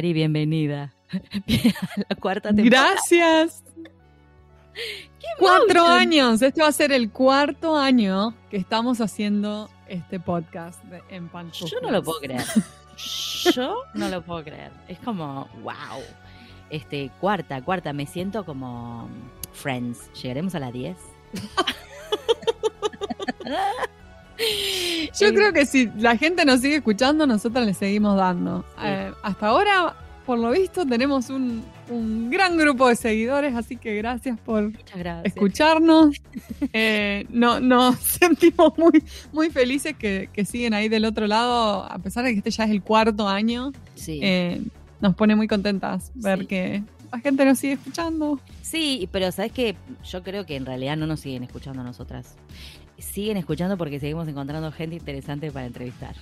Mari, bienvenida. a la cuarta temporada. Gracias. Cuatro años. Este va a ser el cuarto año que estamos haciendo este podcast de, en Pantuflas. Yo no lo puedo creer. Yo no lo puedo creer. Es como, wow. Este, cuarta, cuarta. Me siento como Friends. ¿Llegaremos a la 10? Yo creo que si la gente nos sigue escuchando, nosotros le seguimos dando. Eh, hasta ahora, por lo visto, tenemos un, un, gran grupo de seguidores, así que gracias por escucharnos. Eh, no, nos sentimos muy, muy felices que, que, siguen ahí del otro lado, a pesar de que este ya es el cuarto año. Sí. Eh, nos pone muy contentas ver que la gente nos sigue escuchando. Sí, pero sabes que yo creo que en realidad no nos siguen escuchando a nosotras siguen escuchando porque seguimos encontrando gente interesante para entrevistar.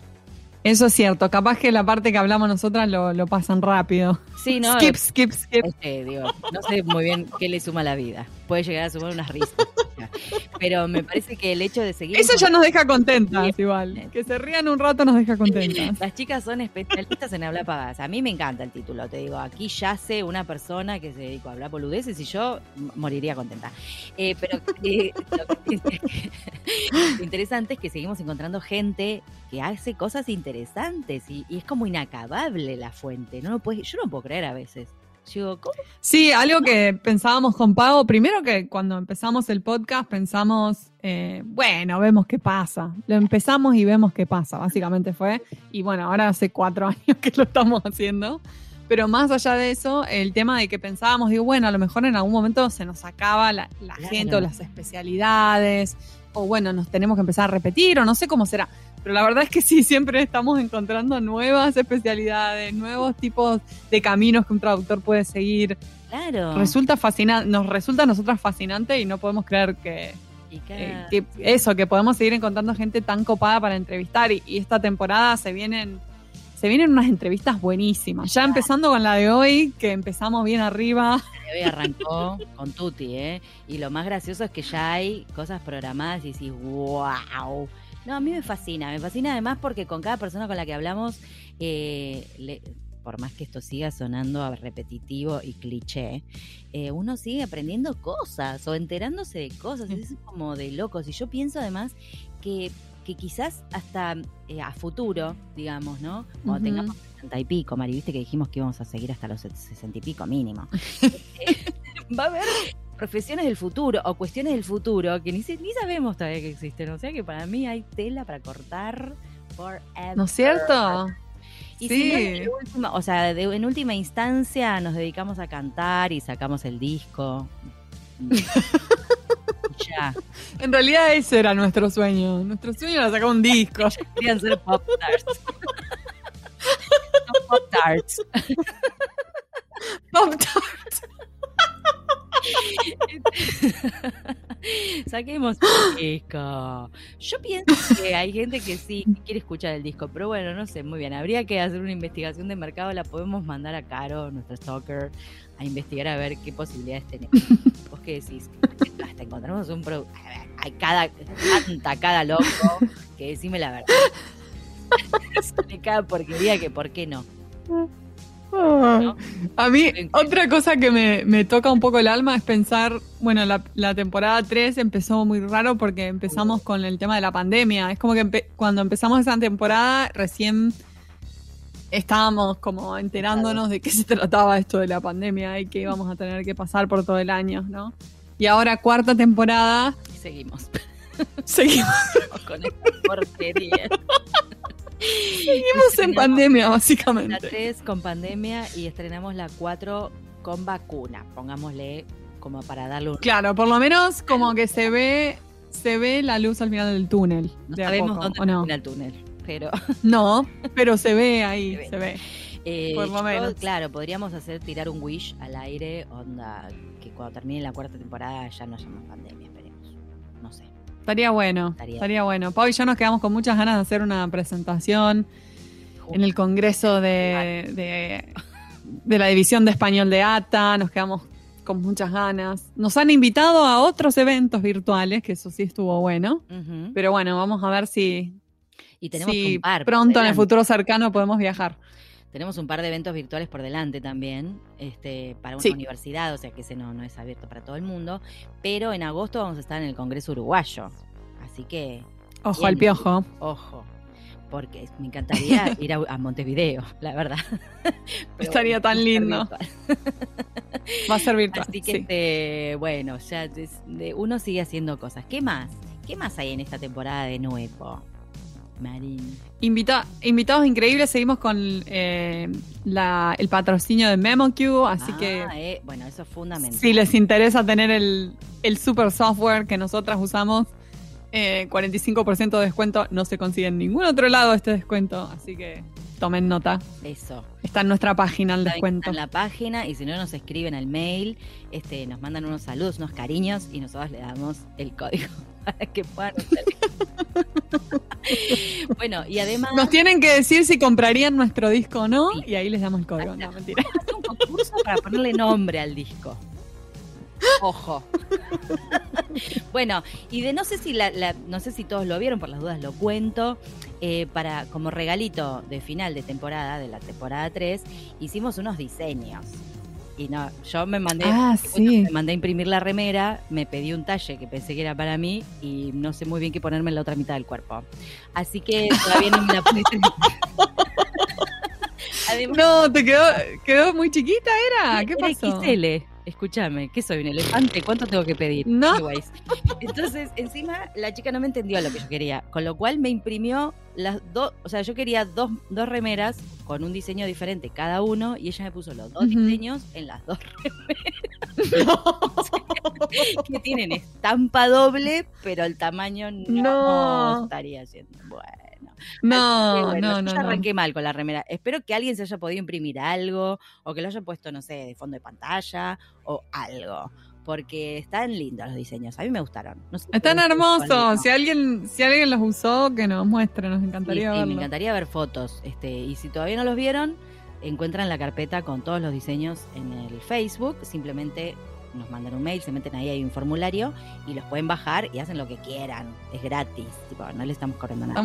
Eso es cierto, capaz que la parte que hablamos nosotras lo, lo pasan rápido. Sí, no. Skip, skip, skip. Este, digo, no sé muy bien qué le suma a la vida. Puede llegar a sumar unas risas. Pero me parece que el hecho de seguir. Eso ya nos deja contentas, igual. Que se rían un rato nos deja contentas. Las chicas son especialistas en hablar pagadas. A mí me encanta el título, te digo. Aquí yace una persona que se dedicó a hablar boludeces y yo moriría contenta. Eh, pero eh, lo, interesante es que seguimos encontrando gente que hace cosas interesantes y, es como inacabable la fuente. No yo no puedo creer a veces. Sí, algo que pensábamos con Pago, primero que cuando empezamos el podcast pensamos, eh, bueno, vemos qué pasa. Lo empezamos y vemos qué pasa, básicamente fue. Y bueno, ahora hace cuatro años que lo estamos haciendo. Pero más allá de eso, el tema de que pensábamos, digo, bueno, a lo mejor en algún momento se nos acaba la, gente o las especialidades, o bueno, nos tenemos que empezar a repetir, o no sé cómo será. Pero la verdad es que sí, siempre estamos encontrando nuevas especialidades, nuevos tipos de caminos que un traductor puede seguir. Claro. Resulta fascinante, nos resulta a nosotras fascinante y no podemos creer que, eh, eso, que podemos seguir encontrando gente tan copada para entrevistar. Y, esta temporada se vienen, se vienen unas entrevistas buenísimas. Ya empezando con la de hoy, que empezamos bien arriba. La de hoy arrancó con Tuti, ¿eh? Y lo más gracioso es que ya hay cosas programadas y decís, wow no, a mí me fascina, me fascina además porque con cada persona con la que hablamos, eh, por más que esto siga sonando repetitivo y cliché, eh, uno sigue aprendiendo cosas o enterándose de cosas, es como de locos. Y yo pienso además que, que quizás hasta eh, a futuro, digamos, ¿no? Cuando tengamos 60 y pico, Mari, viste que dijimos que íbamos a seguir hasta los 60 y pico mínimo. va a haber profesiones del futuro o cuestiones del futuro que ni, ni sabemos todavía que existen. O sea que para mí hay tela para cortar forever. ¿No es cierto? Y sí. o sea, en última instancia nos dedicamos a cantar y sacamos el disco. ya. En realidad ese era nuestro sueño. Nuestro sueño era sacar un disco. Querían ser pop tarts. pop tarts. pop tarts. Saquemos el disco. Yo pienso que hay gente que sí quiere escuchar el disco, pero bueno, no sé, muy bien. Habría que hacer una investigación de mercado. La podemos mandar a Caro, nuestro stalker, a investigar a ver qué posibilidades tenemos. ¿Vos qué decís? Hasta encontramos un producto. Hay cada, tanta, cada loco que decime la verdad. Sale cada porquería que por qué no. A mí, otra cosa que me, toca un poco el alma es pensar, bueno, la, temporada 3 empezó muy raro porque empezamos con el tema de la pandemia. Es como que cuando empezamos esa temporada recién estábamos como enterándonos de qué se trataba esto de la pandemia y que íbamos a tener que pasar por todo el año, ¿no? Y ahora cuarta temporada. Y seguimos. Seguimos. con esta porquería. Seguimos en pandemia, básicamente. La 3 con pandemia y estrenamos la 4 con vacuna. Pongámosle como para darle un... Claro, por lo menos como que se ve se ve la luz al final del túnel. No sabemos dónde termina el túnel, pero... No, pero se ve ahí, se ve. Eh, por lo menos. Claro, podríamos hacer tirar un wish al aire, onda, que cuando termine la cuarta temporada ya no haya más pandemia, esperemos. No sé. Estaría bueno, estaría, bueno. Pau y yo nos quedamos con muchas ganas de hacer una presentación en el Congreso de, de, la División de Español de ATA, nos quedamos con muchas ganas. Nos han invitado a otros eventos virtuales, que eso sí estuvo bueno, pero bueno, vamos a ver si, y tenemos pronto en el futuro cercano podemos viajar. Tenemos un par de eventos virtuales por delante también, este, para una Sí. universidad, o sea que ese no, no es abierto para todo el mundo, pero en agosto vamos a estar en el Congreso Uruguayo, así que, Ojo Bien. al piojo. ojo, porque me encantaría ir a, a Montevideo, la verdad. Pero Estaría tan lindo. Va a ser virtual. Así que, sí. este, bueno, ya uno sigue haciendo cosas. ¿Qué más? ¿Qué más hay en esta temporada de nuevo? Marín. Invita- invitados increíbles, seguimos con eh, la- el patrocinio de MemoQ, así que Ah, eh, bueno, eso es fundamental. si les interesa tener el, el super software que nosotras usamos, eh, 45% de descuento, no se consigue en ningún otro lado este descuento, así que tomen nota. Eso. Está en nuestra página el descuento. está en la página y si no nos escriben al mail, este, nos mandan unos saludos, unos cariños y nosotros le damos el código para que puedan hacer. bueno, y además Nos tienen que decir si comprarían nuestro disco o no, Sí. y ahí les damos el código. No, mentira. Hacer un concurso para ponerle nombre al disco. Ojo. bueno, y de no sé si la, la- no sé si todos lo vieron, por las dudas lo cuento. eh, para, como regalito de final de temporada, de la temporada 3, hicimos unos diseños. Y no, yo me mandé, Ah, sí. me mandé a imprimir la remera, me pedí un talle que pensé que era para mí y no sé muy bien qué ponerme en la otra mitad del cuerpo. Así que todavía no me la puse. Además, No, te quedó, quedó muy chiquita, ¿era? ¿Qué era pasó? XL. Escúchame, ¿qué soy? ¿Un elefante? ¿Cuánto tengo que pedir? No. Anyways. Entonces, encima, la chica no me entendió lo que yo quería. Con lo cual me imprimió las dos. O sea, yo quería dos, dos remeras con un diseño diferente cada uno. Y ella me puso los dos diseños en las dos remeras. que tienen estampa doble, pero el tamaño no, No. estaría siendo bueno. No, bueno, no, yo no, ya no. arranqué mal con la remera. Espero que alguien se haya podido imprimir algo o que lo haya puesto, no sé, de fondo de pantalla o algo. Porque están lindos los diseños. A mí me gustaron. No sé si Están hermosos. Si alguien, si alguien los usó, que nos muestre, nos Sí, encantaría sí, me encantaría ver fotos. Este, y si todavía no los vieron, encuentran la carpeta con todos los diseños en el Facebook. Simplemente nos mandan un mail, se meten ahí, hay un formulario y los pueden bajar y hacen lo que quieran. Es gratis. Tipo, no le estamos cobrando nada.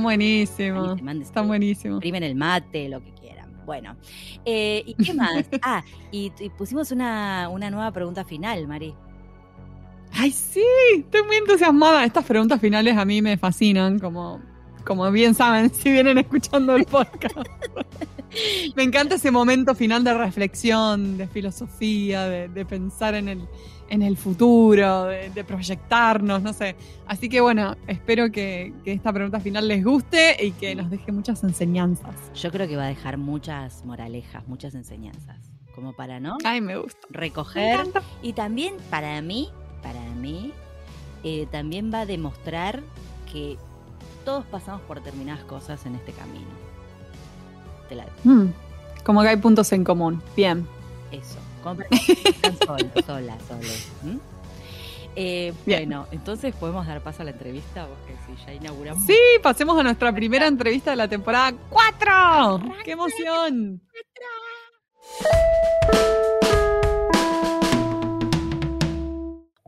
Mandes Están tu- buenísimos. imprimen el mate, lo que quieran. Bueno, eh, ¿y qué más? Ah, y, y pusimos una, una nueva pregunta final, Mari. Ay, sí, estoy muy entusiasmada. Estas preguntas finales a mí me fascinan, como, como bien saben si vienen escuchando el podcast. me encanta ese momento final de reflexión, de filosofía, de, de pensar en el, en el futuro, de, de proyectarnos, no sé. Así que bueno, espero que, que esta pregunta final les guste y que nos deje muchas enseñanzas. Yo creo que va a dejar muchas moralejas, muchas enseñanzas, como para, ¿no? Ay, me gusta. Recoger. Y también para mí, para mí, eh, también va a demostrar que todos pasamos por determinadas cosas en este camino. Te la Mm, como que hay puntos en común. Bien. Eso. Que están solos, solas. Eh, bueno, entonces podemos dar paso a la entrevista, porque si ya inauguramos. Sí, pasemos a nuestra primera entrevista de la temporada 4. ¡Qué emoción!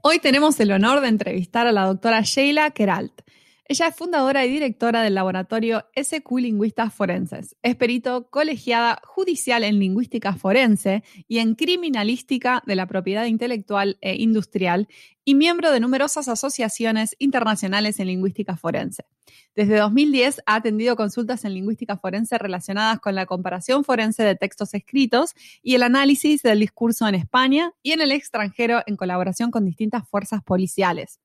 Hoy tenemos el honor de entrevistar a la doctora Sheila Keralt. Ella es fundadora y directora del laboratorio SQ Lingüistas Forenses. Es perito colegiada judicial en lingüística forense y en criminalística de la propiedad intelectual e industrial y miembro de numerosas asociaciones internacionales en lingüística forense. Desde 2010 ha atendido consultas en lingüística forense relacionadas con la comparación forense de textos escritos y el análisis del discurso en España y en el extranjero en colaboración con distintas fuerzas policiales.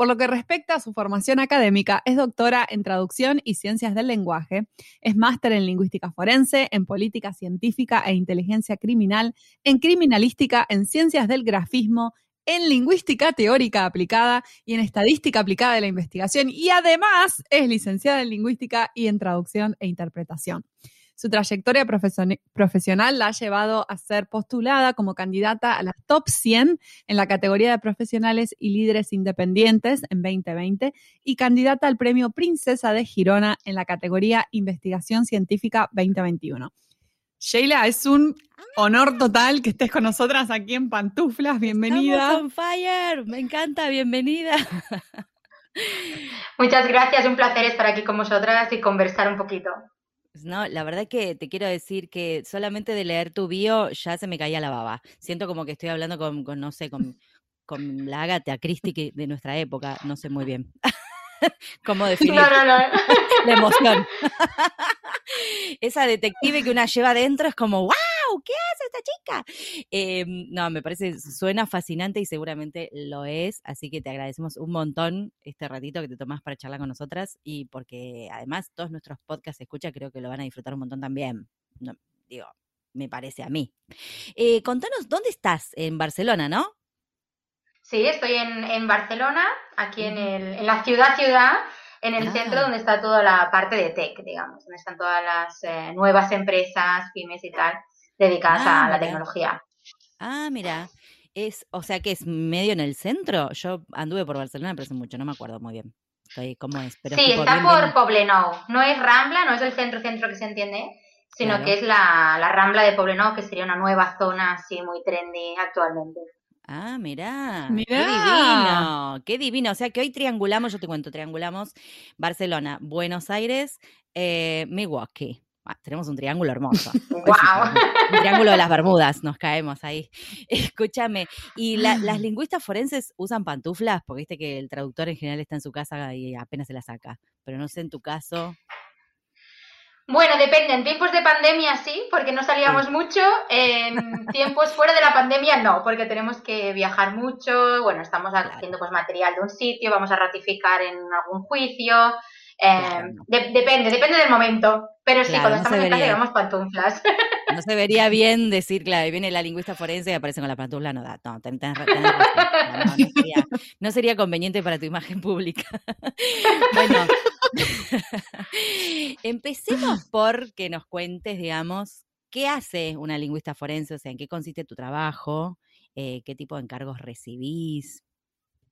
Por lo que respecta a su formación académica, es doctora en traducción y ciencias del lenguaje, es máster en lingüística forense, en política científica e inteligencia criminal, en criminalística, en ciencias del grafismo, en lingüística teórica aplicada y en estadística aplicada de la investigación y además es licenciada en lingüística y en traducción e interpretación. Su trayectoria profesion- profesional la ha llevado a ser postulada como candidata a las top 100 en la categoría de profesionales y líderes independientes en 2020 y candidata al premio Princesa de Girona en la categoría Investigación Científica 2021. Sheila, es un honor total que estés con nosotras aquí en Pantuflas. Bienvenida. Estamos on fire, me encanta, bienvenida. Muchas gracias, un placer estar aquí con vosotras y conversar un poquito. No, la verdad que te quiero decir que solamente de leer tu bio ya se me caía la baba. Siento como que estoy hablando con, con no sé, con, con la Agatha Christie de nuestra época, no sé muy bien. ¿Cómo definir No, no, no. la emoción? Esa detective que una lleva adentro es como, ¡wow! ¿Qué hace esta chica? Eh, no, me parece, suena fascinante y seguramente lo es, así que te agradecemos un montón este ratito que te tomás para charlar con nosotras y porque además todos nuestros podcasts se escucha, creo que lo van a disfrutar un montón también. No, digo, me parece a mí. Eh, contanos, ¿dónde estás? En Barcelona, ¿no? Sí, estoy en, en Barcelona, aquí en, el, en la ciudad ciudad, en el Ah. centro donde está toda la parte de tech, digamos, donde están todas las eh, nuevas empresas, pymes y tal, dedicadas Ah, a la mira. tecnología. Ah, mira. Es, o sea que es medio en el centro. Yo anduve por Barcelona, pero hace mucho, no me acuerdo muy bien. ¿Cómo es? Pero Sí, está bien, por bien- Poblenou. No es Rambla, no es el centro-centro que se entiende, sino Claro. que es la, la Rambla de Poblenou, que sería una nueva zona así muy trendy actualmente. Ah, mirá. Qué divino. Qué divino. O sea que hoy triangulamos, yo te cuento, triangulamos Barcelona, Buenos Aires, eh, Milwaukee. Ah, tenemos un triángulo hermoso. Tenemos Un triángulo de las Bermudas, nos caemos ahí. Escúchame, ¿y la- las lingüistas forenses usan pantuflas? Porque viste que el traductor en general está en su casa y apenas se la saca. Pero no sé en tu caso. Bueno, depende. En tiempos de pandemia sí, porque no salíamos mucho. En tiempos fuera de la pandemia no, porque tenemos que viajar mucho. Bueno, estamos haciendo pues material de un sitio, vamos a ratificar en algún juicio. Eh, Claro. de- depende, depende del momento. Pero sí, Claro, cuando estamos en casa llevamos pantuflas. No se vería bien decir, claro, viene la lingüista forense y aparece con la pantufla, no da. No, ten- razón. No, no, no sería, no sería conveniente para tu imagen pública. bueno, empecemos por que nos cuentes, digamos, qué hace una lingüista forense, o sea, en qué consiste tu trabajo, eh, qué tipo de encargos recibís,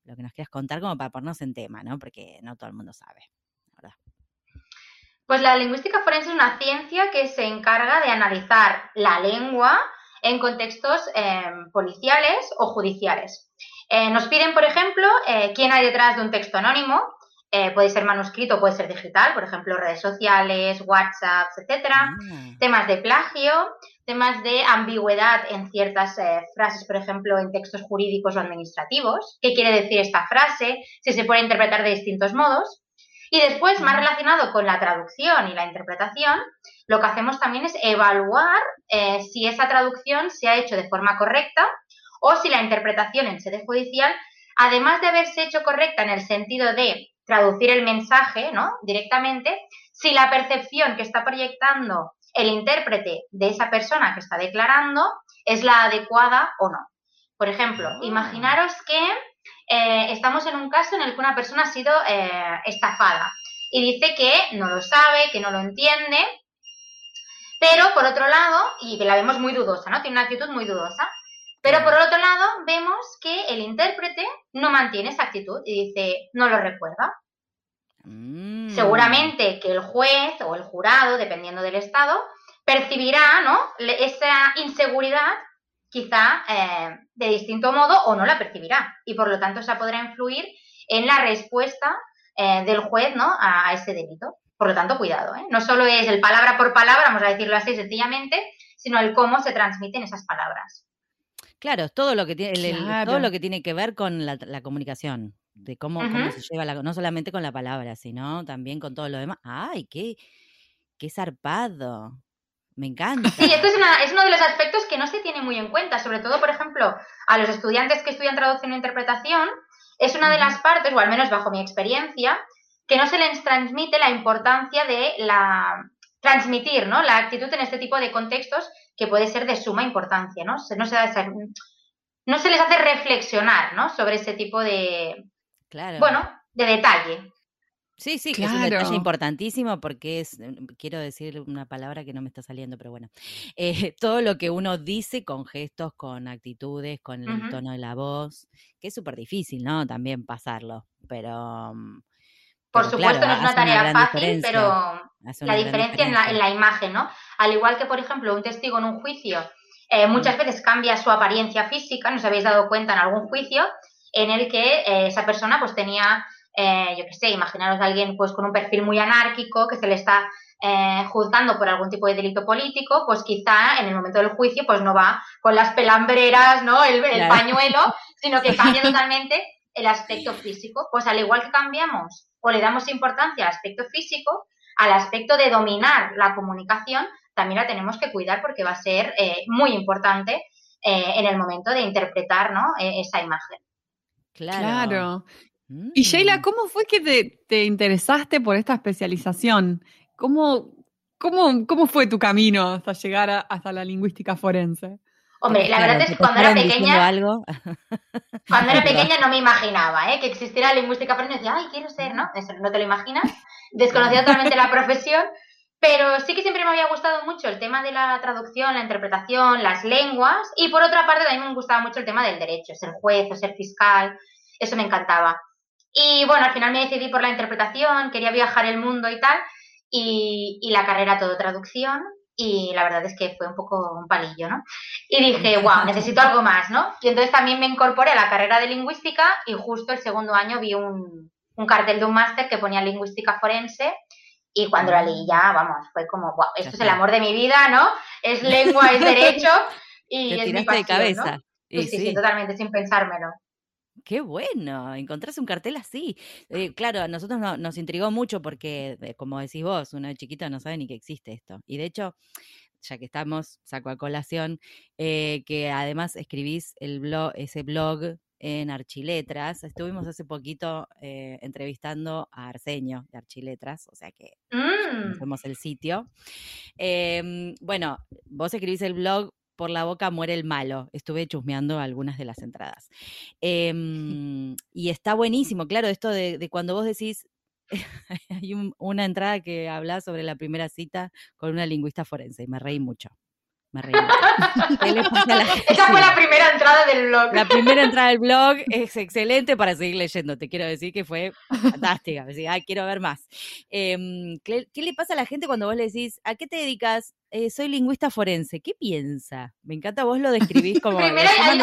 lo que nos quieras contar como para ponernos en tema, ¿no? Porque no todo el mundo sabe. Pues la lingüística forense es una ciencia que se encarga de analizar la lengua en contextos eh, policiales o judiciales. Eh, nos piden, por ejemplo, eh, quién hay detrás de un texto anónimo. Eh, puede ser manuscrito, puede ser digital, por ejemplo, redes sociales, WhatsApp, etcétera. Ah, Temas de plagio, temas de ambigüedad en ciertas frases, por ejemplo, en textos jurídicos o administrativos. ¿Qué quiere decir esta frase? Si se puede interpretar de distintos modos. Y después, más relacionado con la traducción y la interpretación, lo que hacemos también es evaluar eh, si esa traducción se ha hecho de forma correcta o si la interpretación en sede judicial, además de haberse hecho correcta en el sentido de traducir el mensaje ¿no? directamente, si la percepción que está proyectando el intérprete de esa persona que está declarando es la adecuada o no. Por ejemplo, Ah. imaginaros que eh, estamos en un caso en el que una persona ha sido eh, estafada y dice que no lo sabe, que no lo entiende, pero por otro lado, y la vemos muy dudosa, ¿no? Tiene una actitud muy dudosa. Pero por otro lado, vemos que el intérprete no mantiene esa actitud y dice, no lo recuerda. mm. Seguramente que el juez o el jurado, dependiendo del estado, percibirá ¿no? Esa inseguridad quizá eh, de distinto modo o no la percibirá. Y por lo tanto, esa podrá influir en la respuesta eh, del juez ¿no? a, a ese delito. Por lo tanto, cuidado. ¿eh? No solo es el palabra por palabra, vamos a decirlo así sencillamente, sino el cómo se transmiten esas palabras. Claro, es todo lo que tiene, el- el- Claro. todo lo que tiene que ver con la, la comunicación, de cómo, cómo se lleva la, no solamente con la palabra, sino también con todo lo demás. ¡Ay, qué, qué zarpado! Me encanta. Sí, esto es, una- es uno de los aspectos que no se tiene muy en cuenta, sobre todo, por ejemplo, a los estudiantes que estudian traducción e interpretación, es una de las partes, o al menos bajo mi experiencia, que no se les transmite la importancia de la transmitir, ¿no? La actitud en este tipo de contextos que puede ser de suma importancia, ¿no? Se- no, se, no se les hace reflexionar, ¿no? Sobre ese tipo de, Claro. bueno, de detalle. Sí, sí, que es un detalle importantísimo porque es, eh, quiero decir una palabra que no me está saliendo, pero bueno, eh, todo lo que uno dice con gestos, con actitudes, con el tono de la voz, que es súper difícil, ¿no? También pasarlo, pero... mm, Por pero supuesto, claro, no es una tarea fácil, diferencia, pero la diferencia en la, en la imagen, ¿no? Al igual que, por ejemplo, un testigo en un juicio eh, muchas veces cambia su apariencia física, no os habéis dado cuenta en algún juicio, en el que eh, esa persona pues tenía, eh, yo qué sé, imaginaros a alguien pues con un perfil muy anárquico, que se le está eh, juzgando por algún tipo de delito político, pues quizá en el momento del juicio pues no va con las pelambreras, ¿no? El, pañuelo, sino que cambia totalmente el aspecto físico. Pues al igual que cambiamos o le damos importancia al aspecto físico, al aspecto de dominar la comunicación, también la tenemos que cuidar porque va a ser eh, muy importante eh, en el momento de interpretar ¿no? E, esa imagen. Claro. Y Sheila, mm. ¿cómo fue que te, te interesaste por esta especialización? ¿Cómo, cómo, cómo fue tu camino hasta llegar a, hasta la lingüística forense? Hombre, la verdad es que cuando era pequeña, algo? cuando era pequeña no me imaginaba ¿eh? que existiera lingüística forense. Decía, ay, quiero ser, ¿no? Eso no te lo imaginas. Desconocía totalmente la profesión, pero sí que siempre me había gustado mucho el tema de la traducción, la interpretación, las lenguas, y por otra parte también me gustaba mucho el tema del derecho, ser juez o ser fiscal, eso me encantaba. Y bueno, al final me decidí por la interpretación, quería viajar el mundo y tal, y, la carrera todo traducción y la verdad es que fue un poco un palillo, ¿no? Y dije, wow, necesito algo más, ¿no? Y entonces también me incorporé a la carrera de lingüística y justo el segundo año vi un, cartel de un máster que ponía lingüística forense y cuando la leí ya, vamos, fue como, wow, esto es el amor de mi vida, ¿no? Es lengua, es derecho y es mi pasión, de cabeza. sí, sí, totalmente, sin pensármelo. Qué bueno, encontrás un cartel así. Eh, claro, a nosotros nos intrigó mucho porque, eh, como decís vos, uno de chiquito no sabe ni que existe esto. Y de hecho, ya que estamos, saco a colación, eh, que además escribís el blog, ese blog en Archiletras. Estuvimos hace poquito entrevistando a Arsenio de Archiletras, o sea que mm. el sitio. Em, bueno, vos escribís el blog por la boca muere el malo. Estuve chusmeando algunas de las entradas. Em, y está buenísimo, claro, esto de, cuando vos decís, hay una entrada que habla sobre la primera cita con una lingüista forense y me reí mucho. Me reí Esa fue la primera entrada del blog. La primera entrada del blog es excelente para seguir leyendo. Te quiero decir que fue fantástica. Ay, quiero ver más. Em, ¿qué, le pasa a la gente cuando vos le decís, ¿a qué te dedicas? Eh, soy lingüista forense. ¿Qué piensa? Me encanta, vos lo describís como. Primero hay,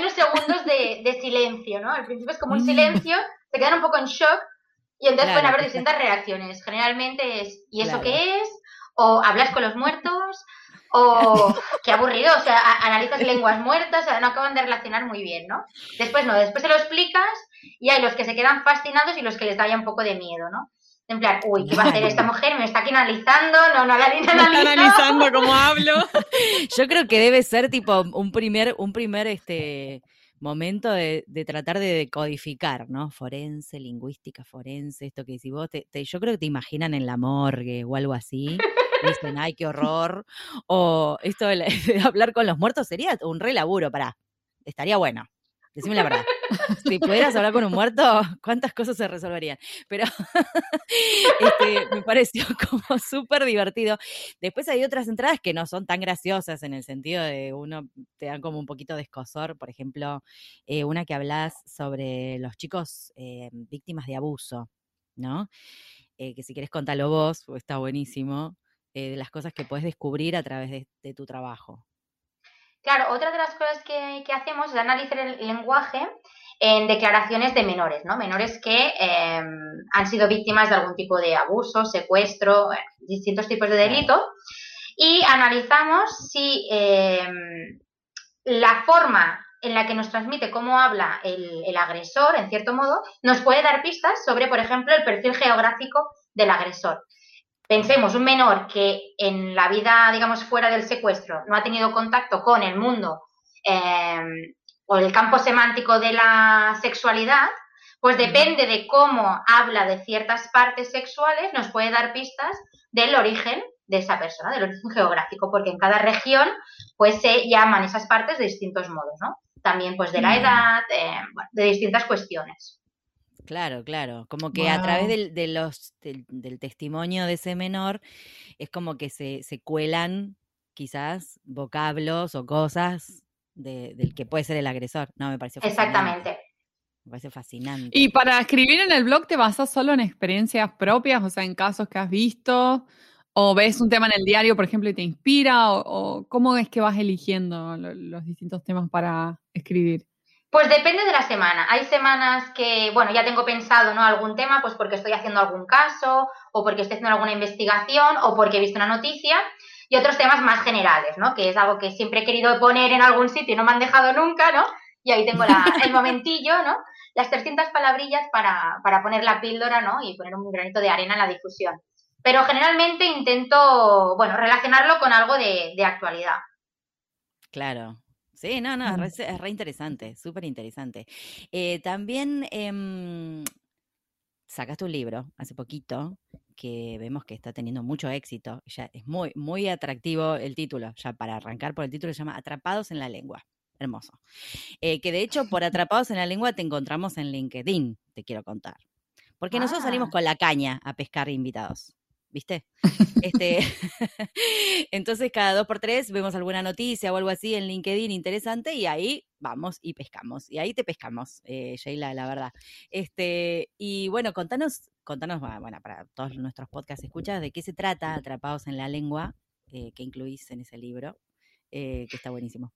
unos, segundos de, silencio, ¿no? Al principio es como un mm. silencio, se quedan un poco en shock y entonces pueden haber distintas reacciones. Generalmente es, ¿y eso qué es? O hablas con los muertos, o qué aburrido, o sea, analizas lenguas muertas, o sea, no acaban de relacionar muy bien, ¿no? Después no, después se lo explicas y hay los que se quedan fascinados y los que les da ya un poco de miedo, ¿no? En plan, uy, ¿qué va a hacer esta mujer? ¿Me está aquí analizando? No, no la está analizando cómo hablo. Yo creo que debe ser tipo un primer, un primer este momento de, tratar de decodificar, ¿no? Forense, lingüística forense, esto que si vos, te, yo creo que te imaginan en la morgue o algo así dicen, ay, qué horror. O esto de, hablar con los muertos sería un re laburo, pará. Estaría bueno. Decime la verdad. Si pudieras hablar con un muerto, ¿cuántas cosas se resolverían? Pero este, me pareció como súper divertido. Después hay otras entradas que no son tan graciosas en el sentido de uno te dan como un poquito de escosor. Por ejemplo, eh, una que hablas sobre los chicos eh, víctimas de abuso, ¿no? Eh, que si quieres contarlo vos, pues está buenísimo. Eh, de las cosas que puedes descubrir a través de, tu trabajo. Claro, otra de las cosas que, hacemos es analizar el lenguaje en declaraciones de menores, ¿no? Menores que em, han sido víctimas de algún tipo de abuso, secuestro, distintos tipos de delito. Y analizamos si em, la forma en la que nos transmite cómo habla el, el, agresor, en cierto modo, nos puede dar pistas sobre, por ejemplo, el perfil geográfico del agresor. Pensemos, un menor que en la vida, digamos, fuera del secuestro no ha tenido contacto con el mundo em, o el campo semántico de la sexualidad, pues depende de cómo habla de ciertas partes sexuales, nos puede dar pistas del origen de esa persona, del origen geográfico, porque en cada región pues se llaman esas partes de distintos modos, ¿no? También pues de la edad, em, de distintas cuestiones. Claro, claro. Como que a través del, de los, del, testimonio de ese menor es como que se, se cuelan quizás vocablos o cosas de, del que puede ser el agresor. No, me pareció Exactamente. Me parece fascinante. Y para escribir en el blog, ¿te basas solo en experiencias propias? O sea, en casos que has visto. ¿O ves un tema en el diario, por ejemplo, y te inspira? ¿O, cómo es que vas eligiendo los distintos temas para escribir? Pues depende de la semana. Hay semanas que, bueno, ya tengo pensado, ¿no? Algún tema, pues porque estoy haciendo algún caso, o porque estoy haciendo alguna investigación, o porque he visto una noticia, y otros temas más generales, ¿no? Que es algo que siempre he querido poner en algún sitio y no me han dejado nunca, ¿no? Y ahí tengo el momentillo, ¿no? Las 300 palabrillas para, para poner la píldora, ¿no? Y poner un granito de arena en la difusión. Pero generalmente intento, bueno, relacionarlo con algo de, de actualidad. Claro, Sí, no, no, es re, interesante, súper interesante. Eh, también em, sacaste un libro hace poquito que vemos que está teniendo mucho éxito. Ya es muy, muy atractivo el título. Ya para arrancar por el título se llama Atrapados en la lengua. Hermoso. Eh, que de hecho, por Atrapados en la lengua te encontramos en LinkedIn, te quiero contar. Porque nosotros salimos ah. con la caña a pescar invitados. ¿Viste? Este, entonces, cada dos por tres vemos alguna noticia o algo así en LinkedIn interesante y ahí vamos y pescamos. Y ahí te pescamos, eh, Sheila, la verdad. Este, y bueno, contanos, contanos, bueno, para todos nuestros podcasts escuchas, de qué se trata Atrapados en la Lengua, eh, que incluís en ese libro, eh, que está buenísimo.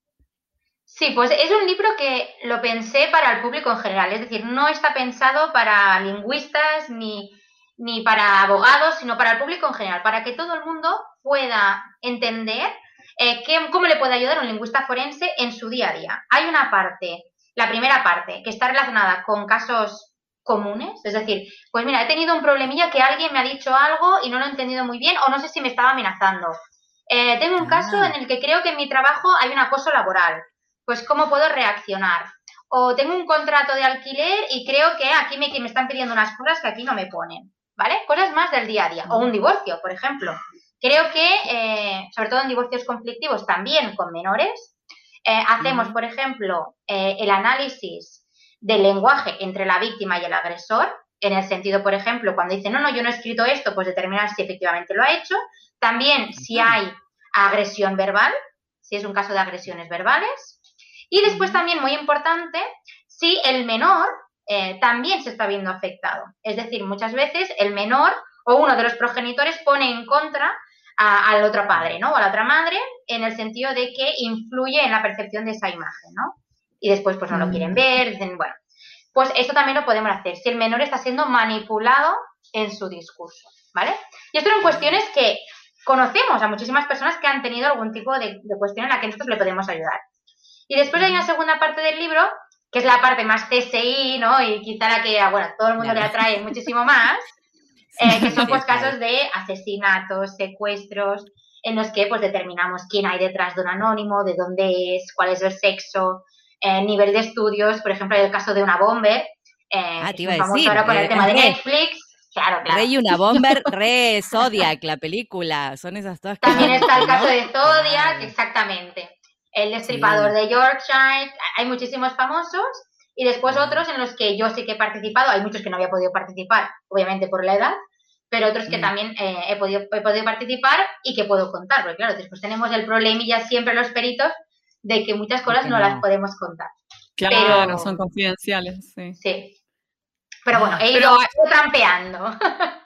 Sí, pues es un libro que lo pensé para el público en general, es decir, no está pensado para lingüistas ni ni para abogados, sino para el público en general, para que todo el mundo pueda entender eh, cómo le puede ayudar un lingüista forense en su día a día. Hay una parte, la primera parte, que está relacionada con casos comunes, es decir, pues mira, he tenido un problemilla que alguien me ha dicho algo y no lo he entendido muy bien o no sé si me estaba amenazando. Eh, tengo un caso Ah. en el que creo que en mi trabajo hay un acoso laboral, pues cómo puedo reaccionar. O tengo un contrato de alquiler y creo que aquí me, que me están pidiendo unas cosas que aquí no me ponen. ¿Vale? Cosas más del día a día. O un divorcio, por ejemplo. Creo que, eh, sobre todo en divorcios conflictivos, también con menores, eh, hacemos, por ejemplo, eh, el análisis del lenguaje entre la víctima y el agresor, en el sentido, por ejemplo, cuando dice, no, no, yo no he escrito esto, pues determinar si efectivamente lo ha hecho. También si hay agresión verbal, si es un caso de agresiones verbales. Y después también, muy importante, si el menor eh, también se está viendo afectado. Es decir, muchas veces el menor o uno de los progenitores pone en contra al otro padre, ¿no? O a la otra madre, en el sentido de que influye en la percepción de esa imagen, ¿no? Y después, pues no lo quieren ver, dicen, bueno, pues esto también lo podemos hacer, si el menor está siendo manipulado en su discurso, ¿vale? Y esto son cuestiones que conocemos a muchísimas personas que han tenido algún tipo de, de cuestión en la que nosotros le podemos ayudar. Y después hay una segunda parte del libro que es la parte más CSI, ¿no? Y quizá la que, bueno, todo el mundo le atrae muchísimo más, eh, que son pues casos de asesinatos, secuestros, en los que pues determinamos quién hay detrás de un anónimo, de dónde es, cuál es el sexo, el nivel de estudios, por ejemplo, el caso de una bomber, eh, ah, te iba que a decir, ahora con el eh, tema de Netflix, claro, claro. Rey una bomber, re Zodiac, la película. Son esas todas que También está el caso de Zodiac, exactamente. El destripador de Yorkshire, hay muchísimos famosos y después otros en los que yo sí que he participado, hay muchos que no había podido participar, obviamente por la edad, pero otros que Mm. también eh, he, podido, he podido participar y que puedo contar, porque claro, después tenemos el problemilla siempre los peritos de que muchas cosas que no, no. las podemos contar. Claro, Pero- son confidenciales, sí. Sí. Pero bueno, he Pero ido hay- trampeando.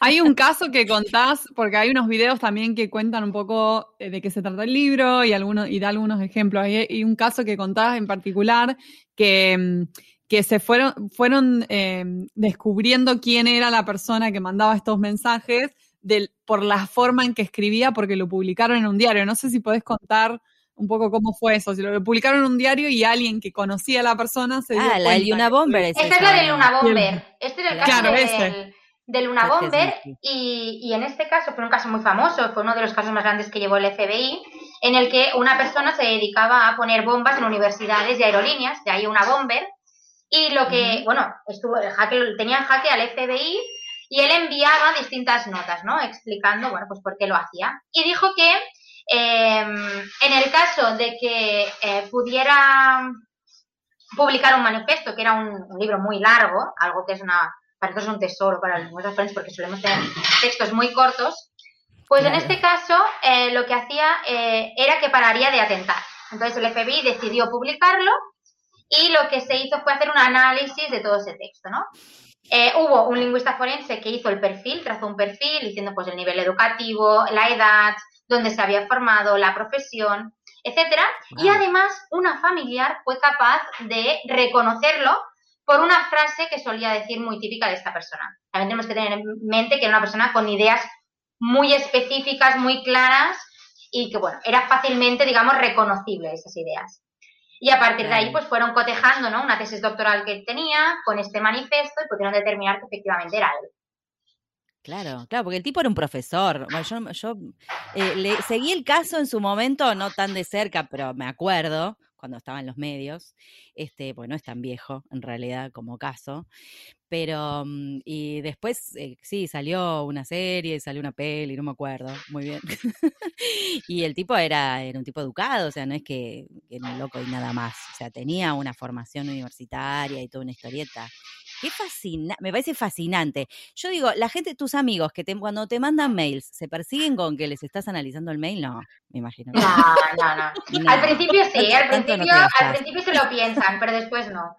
Hay un caso que contás, porque hay unos videos también que cuentan un poco eh, de qué se trata el libro y, algunos, y da algunos ejemplos. Hay, hay un caso que contás en particular que, mm, que se fueron, fueron eh, descubriendo quién era la persona que mandaba estos mensajes del, por la forma en que escribía, porque lo publicaron en un diario. No sé si podés contar un poco cómo fue eso. Si lo publicaron en un diario y alguien que conocía a la persona se dio Ah, la de cuenta Luna que- Bomber es Esta es la de. Luna Bomber. Este es el caso Claro, del. De Luna Bomber y, y en este caso fue un caso muy famoso, fue uno de los casos más grandes que llevó el FBI, en el que una persona se dedicaba a poner bombas en universidades y aerolíneas, de ahí una bomber, y lo que, bueno, estuvo el jaque, tenía en jaque al FBI y él enviaba distintas notas, ¿no? Explicando, bueno, pues por qué lo hacía. Y dijo que eh, en el caso de que eh, pudiera publicar un manifiesto, que era un, un libro muy largo, algo que es una, para nosotros es un tesoro para los forenses porque solemos tener textos muy cortos, pues en Claro. este caso eh, lo que hacía eh, era que pararía de atentar. Entonces el FBI decidió publicarlo y lo que se hizo fue hacer un análisis de todo ese texto, ¿no? Eh, hubo un lingüista forense que hizo el perfil, trazó un perfil diciendo pues el nivel educativo, la edad, dónde se había formado, la profesión. etcétera. Y además, una familiar fue capaz de reconocerlo por una frase que solía decir muy típica de esta persona. También tenemos que tener en mente que era una persona con ideas muy específicas, muy claras y que, bueno, era fácilmente, digamos, reconocible esas ideas. Y a partir de ahí, pues fueron cotejando, ¿no? Una tesis doctoral que tenía con este manifiesto y pudieron determinar que efectivamente era él. Claro, claro, porque el tipo era un profesor. Bueno, yo, eh, le seguí el caso en su momento, no tan de cerca, pero me acuerdo cuando estaba en los medios, este, bueno, es tan viejo en realidad como caso, pero, mm, y después, eh, sí, salió una serie, salió una peli, no me acuerdo, muy bien. y el tipo era, era un tipo educado, o sea, no es que, era un loco y nada más, o sea, tenía una formación universitaria y toda una historieta. Qué fascina me parece fascinante. Yo digo, la gente, tus amigos, que te, cuando te mandan mails, ¿se persiguen con que les estás analizando el mail? No, me imagino. No, no, no. Al principio sí, al principio, al principio se lo piensan, pero después no.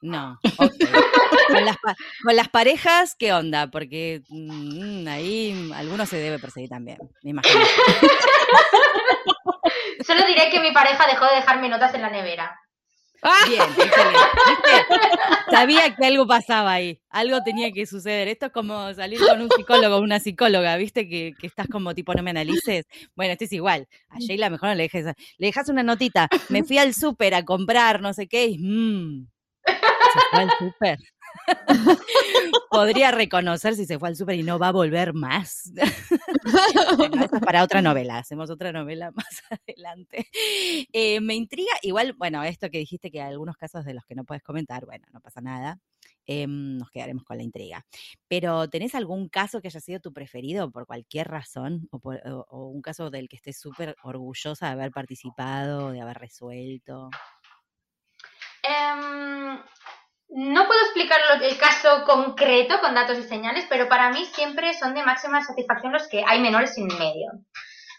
No. con, las, parejas, ¿qué onda? Porque mm, ahí alguno se debe perseguir también, me imagino. Solo diré que mi pareja dejó de dejarme notas en la nevera. Bien, Sabía que algo pasaba ahí, algo tenía que suceder. Esto es como salir con un psicólogo o una psicóloga, ¿viste? Que, estás como tipo, no me analices. Bueno, esto es igual. A Sheila mejor no le dejes. Le dejas una notita. Me fui al súper a comprar no sé qué y. Mmm, se fue al súper. Podría reconocer si se fue al súper y no va a volver más. bueno, es para otra novela, hacemos otra novela más adelante. Eh, me intriga, igual, bueno, esto que dijiste que hay algunos casos de los que no puedes comentar, bueno, no pasa nada. Em, nos quedaremos con la intriga. Pero, ¿tenés algún caso que haya sido tu preferido por cualquier razón? ¿O, un caso del que estés súper orgullosa de haber participado, de haber resuelto? Em, no puedo explicar el caso concreto con datos y señales, pero para mí siempre son de máxima satisfacción los que hay menores sin medio.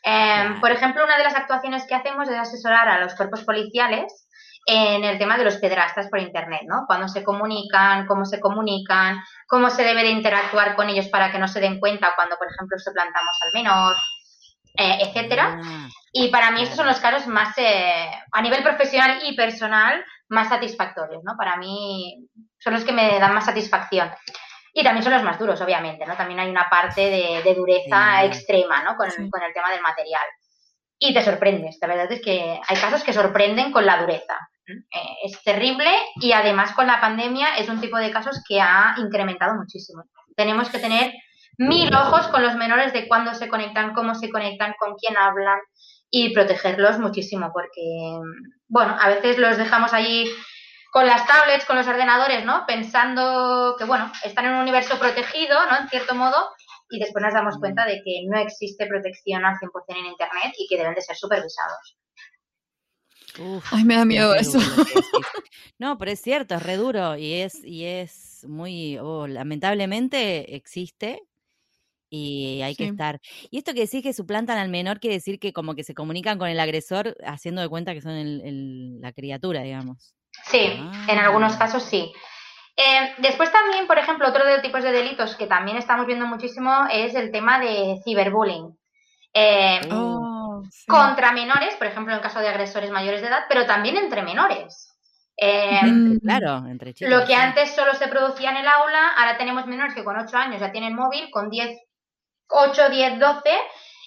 Em, por ejemplo, una de las actuaciones que hacemos es asesorar a los cuerpos policiales en el tema de los pedrastas por Internet, ¿no? Cuando se comunican, cómo se comunican, cómo se debe de interactuar con ellos para que no se den cuenta cuando, por ejemplo, plantamos al menor, eh, etcétera. Ah, y para mí estos son los casos más, eh, a nivel profesional y personal, más satisfactorios, ¿no? Para mí son los que me dan más satisfacción. Y también son los más duros, obviamente, ¿no? También hay una parte de, dureza extrema, ¿no? Con, el tema del material. Y te sorprendes, la verdad es que hay casos que sorprenden con la dureza. Eh, es terrible y además con la pandemia es un tipo de casos que ha incrementado muchísimo. Tenemos que tener mil ojos con los menores de cuándo se conectan, cómo se conectan, con quién hablan, y protegerlos muchísimo porque, bueno, a veces los dejamos allí con las tablets, con los ordenadores, ¿no? Pensando que, bueno, están en un universo protegido, ¿no? En cierto modo, y después nos damos cuenta de que no existe protección al 100% en Internet y que deben de ser supervisados. Ay, me da miedo eso. No, pero es cierto, es re duro y es, y es muy, oh, lamentablemente existe y hay que estar. Y esto que decís que suplantan al menor quiere decir que como que se comunican con el agresor haciendo de cuenta que son el, la criatura, digamos. Sí, en algunos ah. casos sí. Eh, después también, por ejemplo, otro de los tipos de delitos que también estamos viendo muchísimo es el tema de ciberbullying. Eh, oh, contra menores, por ejemplo, en caso de agresores mayores de edad, pero también entre menores. Eh, claro, entre chicos. Lo que antes solo se producía en el aula, ahora tenemos menores que con 8 años ya tienen móvil, con 10 8, 10, 12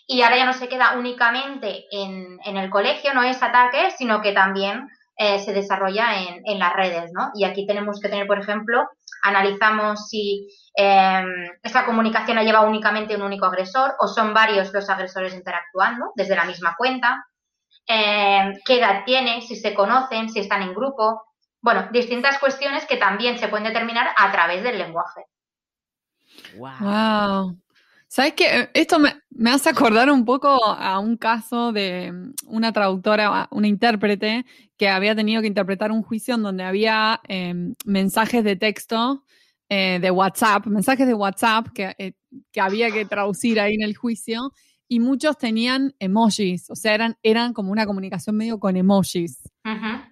y ahora ya no se queda únicamente en, el colegio, no es ataque, sino que también eh, se desarrolla en, las redes, ¿no? Y aquí tenemos que tener, por ejemplo, analizamos si eh, esta comunicación la lleva únicamente un único agresor o son varios los agresores interactuando desde la misma cuenta, em, qué edad tienen, si se conocen, si están en grupo, bueno, distintas cuestiones que también se pueden determinar a través del lenguaje. wow. ¿Sabes qué? Esto me, hace acordar un poco a un caso de mm, una traductora, una intérprete, que había tenido que interpretar un juicio en donde había em, mensajes de texto eh, de WhatsApp, mensajes de WhatsApp que, eh, que había que traducir ahí en el juicio y muchos tenían emojis, o sea, eran, eran como una comunicación medio con emojis.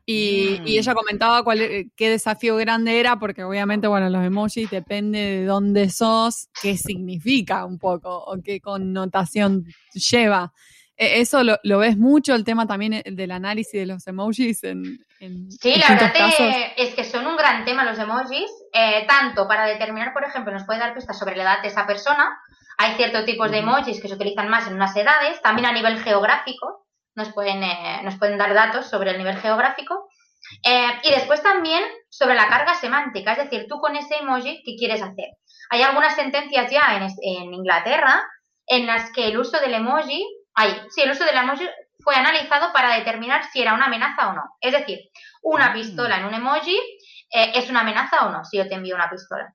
y, y, ella comentaba cuál, e, qué desafío grande era, porque obviamente, bueno, los emojis depende de dónde sos, qué significa un poco o qué connotación lleva. E, ¿Eso lo, lo ves mucho, el tema también eh, del análisis de los emojis en, en Sí, la verdad casos? es que son un gran tema los emojis, eh, tanto para determinar, por ejemplo, nos puede dar pistas sobre la edad de esa persona. Hay ciertos tipos de emojis que se utilizan más en unas edades, también a nivel geográfico, nos pueden, eh, nos pueden dar datos sobre el nivel geográfico. Eh, y después también sobre la carga semántica, es decir, tú con ese emoji, ¿qué quieres hacer? Hay algunas sentencias ya en, Inglaterra en las que el uso del emoji, ay, sí, el uso del emoji fue analizado para determinar si era una amenaza o no. Es decir, una Mm. pistola en un emoji eh, es una amenaza o no si yo te envío una pistola.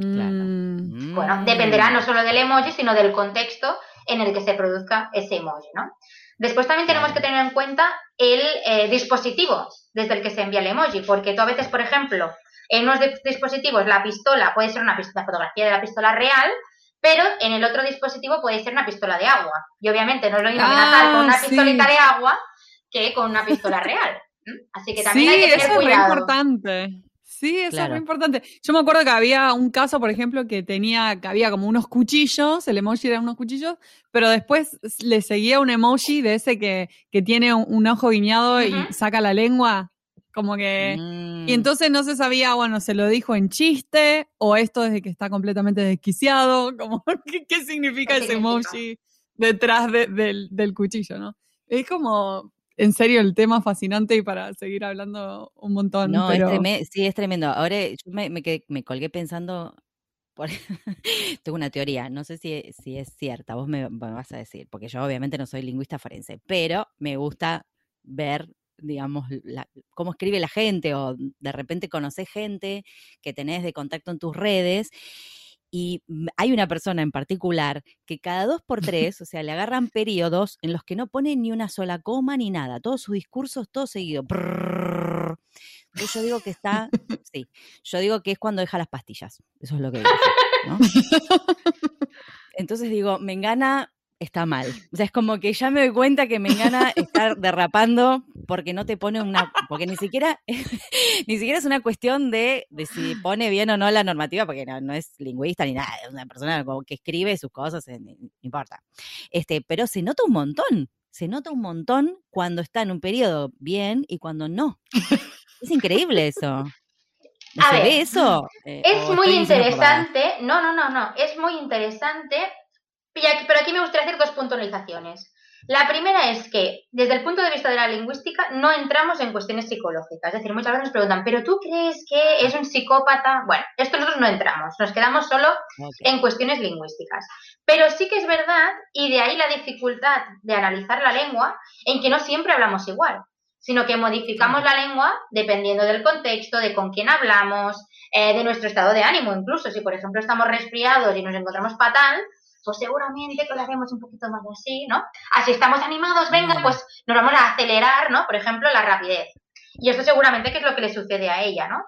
Claro. Mm, Bueno, Mm. dependerá no solo del emoji, sino del contexto en el que se produzca ese emoji, ¿no? Después también tenemos que tener en cuenta el eh, dispositivo desde el que se envía el emoji, porque tú a veces, por ejemplo, en unos di- dispositivos la pistola puede ser una, pis- una fotografía de la pistola real, pero en el otro dispositivo puede ser una pistola de agua. Y obviamente no es lo mismo Ah, con una sí. pistolita de agua que con una pistola real. Así que también Sí, hay que tener eso es muy cuidado. importante. Sí, eso es muy importante. Yo me acuerdo que había un caso, por ejemplo, que tenía, que había como unos cuchillos, el emoji era unos cuchillos, pero después le seguía un emoji de ese que, que tiene un, un ojo guiñado y saca la lengua, como que... Mm. Y entonces no se sabía, bueno, se lo dijo en chiste o esto es de que está completamente desquiciado, como, ¿qué, qué significa ¿Qué ese significa? emoji detrás de- del, del cuchillo, no? Es como, en serio, el tema fascinante y para seguir hablando un montón, No, pero... es tremendo, sí, es tremendo. Ahora yo me, me, quedé- me colgué pensando, por- tengo una teoría, no sé si, si es cierta, vos me, me vas a decir, porque yo obviamente no soy lingüista forense, pero me gusta ver, digamos, la- cómo escribe la gente o de repente conocés gente que tenés de contacto en tus redes. Y hay una persona en particular que cada dos por tres, o sea, le agarran periodos en los que no pone ni una sola coma ni nada. Todos sus discursos, todo seguido. Entonces yo digo que está, sí, yo digo que es cuando deja las pastillas. Eso es lo que digo. Entonces digo, Mengana está mal. O sea, es como que ya me doy cuenta que Mengana está derrapando porque no te pone una, porque ni siquiera, ni siquiera es una cuestión de, de si pone bien o no la normativa, porque no, no es lingüista ni nada, es una persona como que escribe sus cosas, eh, no importa. Este, pero se nota un montón, se nota un montón cuando está en un periodo bien y cuando no. Es increíble eso. ¿No A se ver, ve eso? Eh, Es muy interesante, no, no, no, no, es muy interesante, y aquí- pero aquí me gustaría hacer dos puntualizaciones. La primera es que, desde el punto de vista de la lingüística, no entramos en cuestiones psicológicas. Es decir, muchas veces nos preguntan, ¿pero tú crees que es un psicópata? Bueno, esto nosotros no entramos, nos quedamos solo en cuestiones lingüísticas. Pero sí que es verdad, y de ahí la dificultad de analizar la lengua, en que no siempre hablamos igual, sino que modificamos la lengua dependiendo del contexto, de con quién hablamos, eh, de nuestro estado de ánimo. Incluso si, por ejemplo, estamos resfriados y nos encontramos fatal, pues seguramente que lo haremos un poquito más así, ¿no? Así estamos animados, venga, Mm. pues nos vamos a acelerar, ¿no? Por ejemplo, la rapidez. Y esto seguramente que es lo que le sucede a ella, ¿no?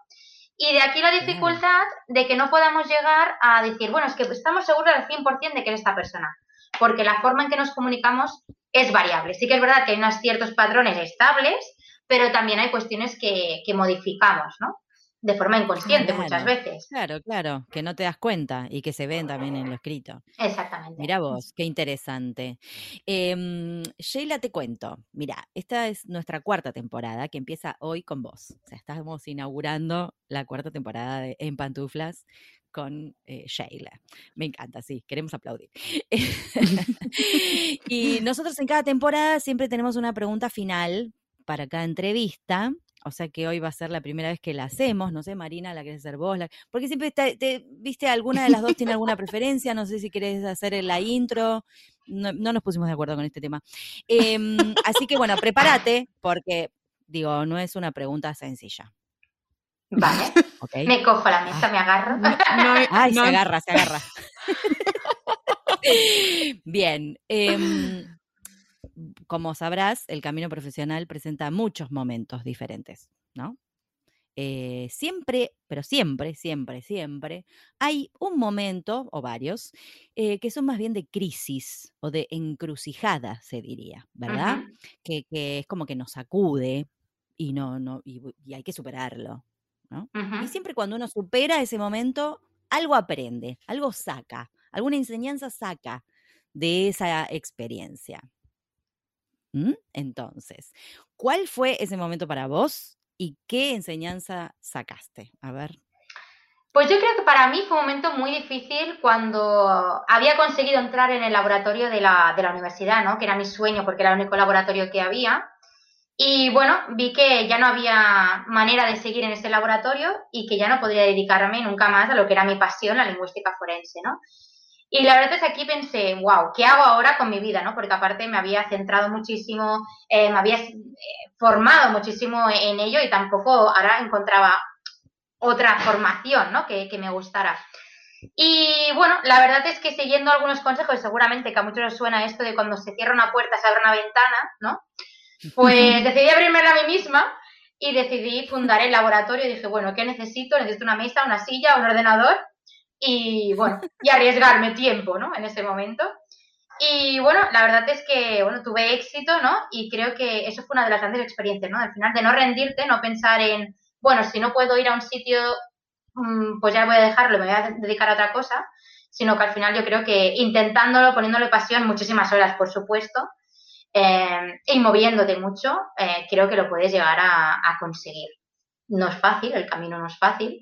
Y de aquí la dificultad de que no podamos llegar a decir, bueno, es que estamos seguros al 100% de que es esta persona, porque la forma en que nos comunicamos es variable. Sí que es verdad que hay unos ciertos patrones estables, pero también hay cuestiones que, que modificamos, ¿no? De forma inconsciente muchas veces. Claro, claro, que no te das cuenta y que se ven también en lo escrito. Exactamente. Mira vos, qué interesante. Em, Sheila, te cuento. Mira, esta es nuestra cuarta temporada que empieza hoy con vos. O sea, estamos inaugurando la cuarta temporada de En Pantuflas con eh, Sheila. Me encanta, sí, queremos aplaudir. y nosotros en cada temporada siempre tenemos una pregunta final para cada entrevista. O sea que hoy va a ser la primera vez que la hacemos. No sé, Marina, la querés hacer vos. La... Porque siempre te, te- viste, alguna de las dos tiene alguna preferencia. No sé si querés hacer la intro. No, no nos pusimos de acuerdo con este tema. Em, así que bueno, prepárate, porque digo, no es una pregunta sencilla. Vale. ¿Ok? Me cojo la mesa, me agarro. No, no hay- Ay, no se agarra, se agarra. Bien. em, como sabrás, el camino profesional presenta muchos momentos diferentes, ¿no? Eh, siempre, pero siempre, siempre, siempre, hay un momento, o varios, eh, que son más bien de crisis o de encrucijada, se diría, ¿verdad? Que, que es como que nos sacude y no, no, y, y hay que superarlo. Y siempre cuando uno supera ese momento, algo aprende, algo saca, alguna enseñanza saca de esa experiencia. Entonces, ¿cuál fue ese momento para vos y qué enseñanza sacaste? A ver. Pues yo creo que para mí fue un momento muy difícil cuando había conseguido entrar en el laboratorio de la, de la universidad, ¿no? Que era mi sueño porque era el único laboratorio que había. Y bueno, vi que ya no había manera de seguir en ese laboratorio y que ya no podría dedicarme nunca más a lo que era mi pasión, la lingüística forense, ¿no? Y la verdad es que aquí pensé, wow, ¿qué hago ahora con mi vida? ¿no? Porque aparte me había centrado muchísimo, eh, me había eh, formado muchísimo en ello y tampoco ahora encontraba otra formación, ¿no? Que, que, me gustara. Y bueno, la verdad es que siguiendo algunos consejos, seguramente que a muchos os suena esto de cuando se cierra una puerta se abre una ventana, ¿no? Pues decidí abrirme a mí misma y decidí fundar el laboratorio. Y dije, bueno, ¿qué necesito? Necesito una mesa, una silla, un ordenador y bueno, y arriesgarme tiempo, ¿no? En ese momento. Y bueno, la verdad es que, bueno, tuve éxito, ¿no? Y creo que eso fue una de las grandes experiencias, ¿no? Al final de no rendirte, no pensar en, bueno, si no puedo ir a un sitio, mm, pues ya voy a dejarlo, me voy a dedicar a otra cosa, sino que al final yo creo que intentándolo, poniéndole pasión, muchísimas horas, por supuesto, eh, y moviéndote mucho, eh, creo que lo puedes llegar a, conseguir. No es fácil, el camino no es fácil,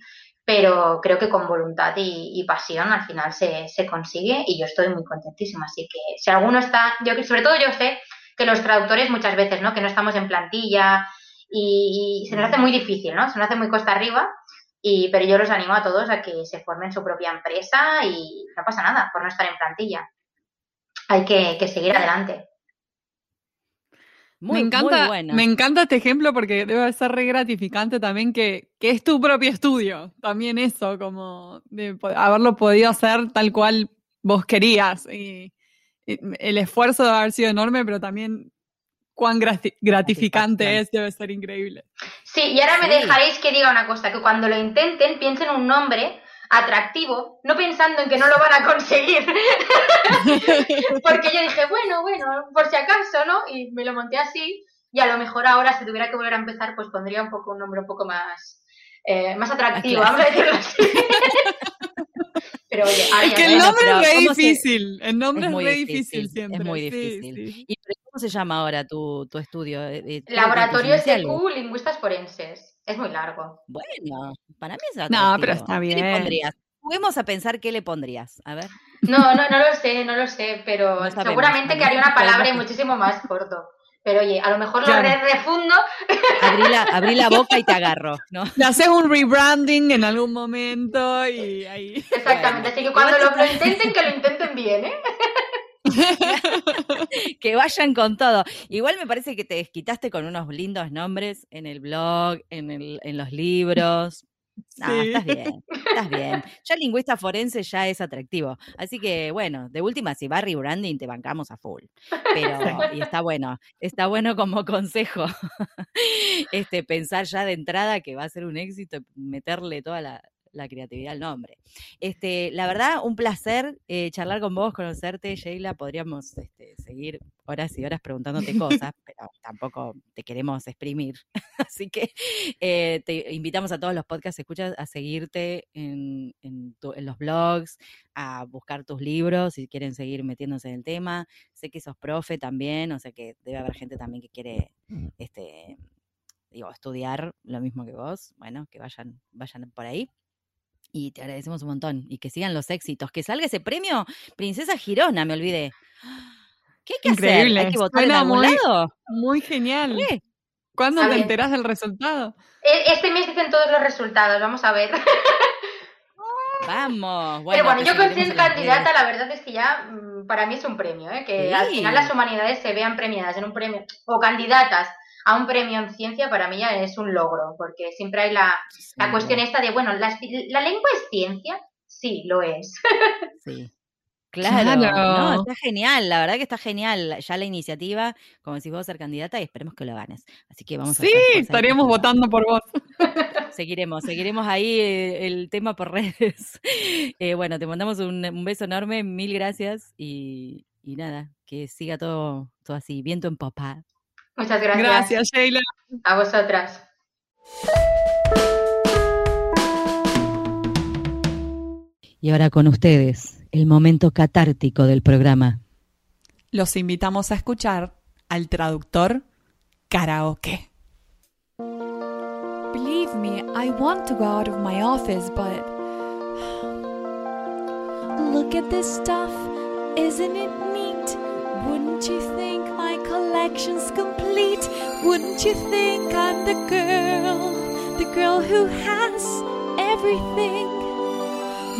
pero creo que con voluntad y, pasión al final se, consigue y yo estoy muy contentísima. Así que si alguno está, yo sobre todo yo sé que los traductores muchas veces, ¿no? Que no estamos en plantilla, y, se nos hace muy difícil, ¿no? Se nos hace muy costa arriba, y, pero yo los animo a todos a que se formen su propia empresa y no pasa nada por no estar en plantilla. Hay que, seguir adelante. Me encanta, me encanta este ejemplo porque debe ser re gratificante también que, que, es tu propio estudio. También eso, como de haberlo podido hacer tal cual vos querías. y el esfuerzo debe haber sido enorme, pero también cuán gratificante es, debe ser increíble. Sí, y ahora me dejaréis que diga una cosa, que cuando lo intenten piensen un nombre atractivo, no pensando en que no lo van a conseguir. Porque yo dije, bueno, bueno, por si acaso, ¿no? Y me lo monté así, y a lo mejor ahora si tuviera que volver a empezar, pues pondría un poco un nombre un poco más, eh, más atractivo, vamos a decirlo así. Pero oye, es que el nombre es muy difícil. El nombre es, muy difícil, siempre. Es muy difícil. ¿Y cómo se llama ahora tu, tu estudio? Laboratorio SQ Lingüistas Forenses. Es muy largo. Bueno, para mí es No, pero está bien. ¿Qué le pondrías? Juguemos a pensar qué le pondrías. A ver. No, no, no lo sé, no lo sé, pero seguramente que haría una palabra y muchísimo más corto. Pero oye, a lo mejor lo refundo. Abrí la, boca y te agarro, ¿no? Le haces un rebranding en algún momento y ahí. Exactamente, así que cuando lo, intenten, que lo intenten bien, ¿eh? que vayan con todo. Igual me parece que te desquitaste con unos lindos nombres en el blog, en, el, en los libros. No, estás bien, estás bien. Ya el lingüista forense ya es atractivo. Así que, bueno, de última, si va rebranding, te bancamos a full. Pero, y está bueno, está bueno como consejo este, pensar ya de entrada que va a ser un éxito, meterle toda la, la creatividad al nombre. Este, la verdad, un placer eh, charlar con vos, conocerte, Sheila. Podríamos este, seguir horas y horas preguntándote cosas, pero tampoco te queremos exprimir. Así que eh, te invitamos a todos los podcasts escuchas a seguirte en, en, los blogs, a buscar tus libros si quieren seguir metiéndose en el tema. Sé que sos profe también, o sea que debe haber gente también que quiere este, digo, estudiar lo mismo que vos, bueno, que vayan, vayan por ahí. Y te agradecemos un montón. Y que sigan los éxitos. Que salga ese premio Princesa Girona, me olvidé. ¿Qué hay que hacer? ¿Hay que votar en algún muy, lado? Muy genial. ¿Cuándo te enteras del resultado? E, este mes dicen todos los resultados, vamos a ver. Vamos. Bueno, Pero bueno, yo con ser candidata, la verdad es que ya mm, para mí es un premio, ¿eh? que al final las humanidades se vean premiadas en un premio, o candidatas a un premio en ciencia para mí ya es un logro, porque siempre hay la, la cuestión esta de, bueno, ¿la, ¿la, lengua es ciencia? Sí, lo es. Sí. Claro, está genial, la verdad que está genial ya la iniciativa, como si vos ser candidata y esperemos que lo ganes. Así que vamos a Sí, estaríamos votando por vos. Seguiremos, seguiremos ahí eh, el tema por redes. Eh, bueno, te mandamos un, un, beso enorme, mil gracias y, y nada, que siga todo, todo así, viento en popa. Muchas gracias. Gracias, Sheila. A vosotras. Y ahora con ustedes, el momento catártico del programa. Los invitamos a escuchar al traductor karaoke. Believe me, I want to go out of my office, but. Look at this stuff, isn't it neat? Wouldn't you think collection's complete? Wouldn't you think I'm the girl, the girl who has everything?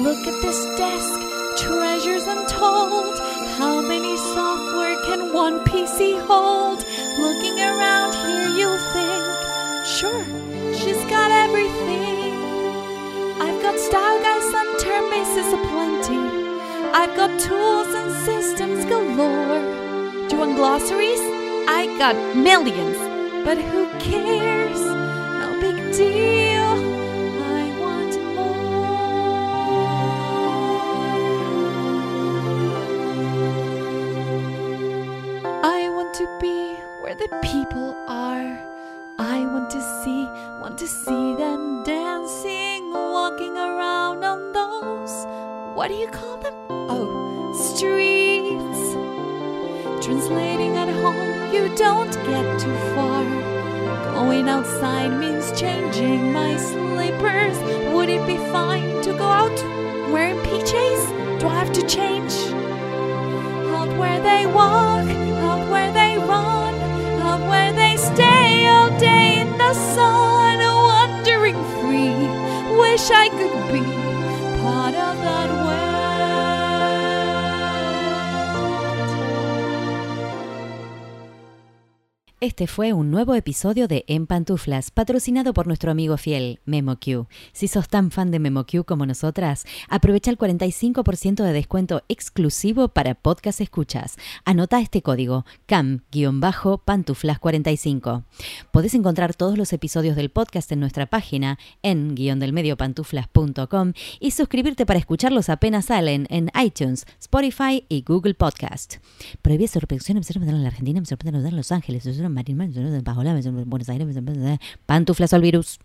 Look at this desk, treasures untold. How many software can one PC hold? Looking around here, you'll think, sure, she's got everything. I've got style guides and term bases aplenty. I've got tools and systems galore. Want glossaries? I got millions. But who cares? No big deal. I want more. I want to be where the people are. I want to see, want to see them dancing, walking around on those. What do you call them? Oh, streets. Translating at home, you don't get too far. Going outside means changing my slippers. Would it be fine to go out wearing PJs? Do I have to change? Out where they walk, Este fue un nuevo episodio de En Pantuflas, patrocinado por nuestro amigo fiel, MemoQ. Si sos tan fan de MemoQ como nosotras, aprovecha el 45% de descuento exclusivo para podcast escuchas. Anota este código, CAM-pantuflas45. Podés encontrar todos los episodios del podcast en nuestra página en guiondelmediopantuflas.com y suscribirte para escucharlos apenas salen en iTunes, Spotify y Google Podcast. Prohibida su reproducción en la Argentina, en Los Ángeles, Buenos Aires, Pantuflas al virus.